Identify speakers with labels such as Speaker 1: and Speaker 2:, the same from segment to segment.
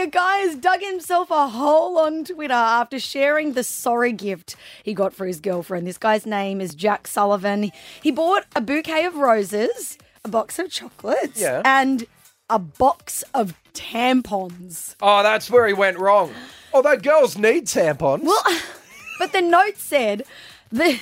Speaker 1: A guy has dug himself a hole on Twitter after sharing the sorry gift he got for his girlfriend. This guy's name is Jack Sullivan. He bought a bouquet of roses, a box of chocolates,
Speaker 2: Yeah.
Speaker 1: and a box of tampons.
Speaker 2: Oh, that's where he went wrong. Oh, Although girls need tampons.
Speaker 1: Well, but the note said the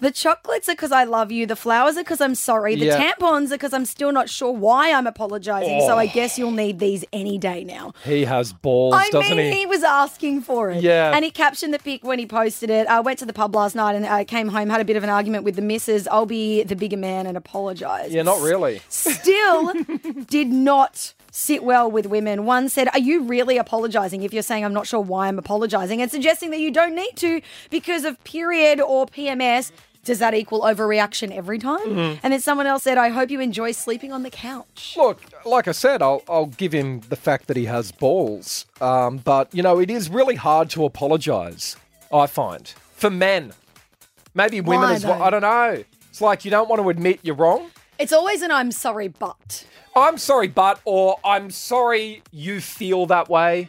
Speaker 1: the chocolates are because I love you. The flowers are because I'm sorry. The
Speaker 2: Yeah.
Speaker 1: tampons are because I'm still not sure why I'm apologizing. So I
Speaker 2: Oh.
Speaker 1: guess you'll need these any day now.
Speaker 2: he has balls,
Speaker 1: I
Speaker 2: doesn't
Speaker 1: mean,
Speaker 2: he?
Speaker 1: he was asking for it.
Speaker 2: Yeah.
Speaker 1: And he captioned the pic when he posted it. I went to the pub last night and I came home, had a bit of an argument with the missus. I'll be the bigger man and apologize.
Speaker 2: Yeah, not really.
Speaker 1: Still did not sit well with women. One said, Are you really apologizing if you're saying I'm not sure why I'm apologizing? And suggesting that you don't need to because of period or PMS. Does that equal overreaction every time?
Speaker 2: Mhm.
Speaker 1: And then someone else said, I hope you enjoy sleeping on the couch.
Speaker 2: Look, like I said, I'll, I'll give him the fact that he has balls. Um, but, you know, it is really hard to apologise, I find. For men. Maybe women
Speaker 1: Why,
Speaker 2: as well.
Speaker 1: though?
Speaker 2: I don't know. It's like you don't want to admit you're wrong.
Speaker 1: It's always an I'm sorry, but.
Speaker 2: I'm sorry, but, or I'm sorry you feel that way.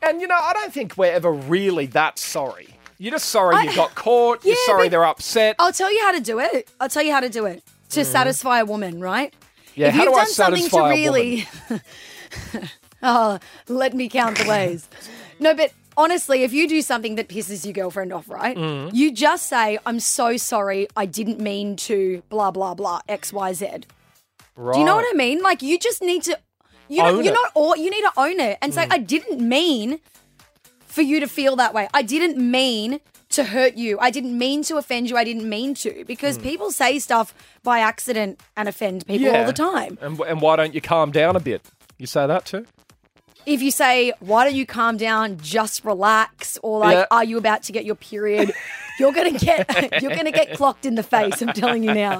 Speaker 2: And, you know, I don't think we're ever really that sorry. You're just sorry you got caught. You're sorry they're upset.
Speaker 1: I'll tell you how to do it. I'll tell you how to do it to
Speaker 2: Mhm.
Speaker 1: satisfy a woman, right?
Speaker 2: Yeah,
Speaker 1: if
Speaker 2: how
Speaker 1: you've
Speaker 2: do I
Speaker 1: done something to
Speaker 2: satisfy
Speaker 1: really, oh, let me count the ways. no, but honestly, if you do something that pisses your girlfriend off, right?
Speaker 2: Mhm.
Speaker 1: You just say, "I'm so sorry. I didn't mean to." Blah blah blah. X Y Z.
Speaker 2: Right.
Speaker 1: Do you know what I mean? Like you just need to. You don't, you're
Speaker 2: it.
Speaker 1: not all. You need to own it and say,
Speaker 2: Mm.
Speaker 1: "I didn't mean for you to feel that way. I didn't mean." To hurt you. I didn't mean to offend you. I didn't mean to. Because
Speaker 2: Mm.
Speaker 1: people say stuff by accident and offend people all the time.
Speaker 2: And, and why don't you calm down a bit? You say that too?
Speaker 1: if you say, "Why don't you calm down? Just relax," or like,
Speaker 2: Yeah.
Speaker 1: "Are you about to get your period?" You're gonna get you're gonna get clocked in the face. I'm telling you now.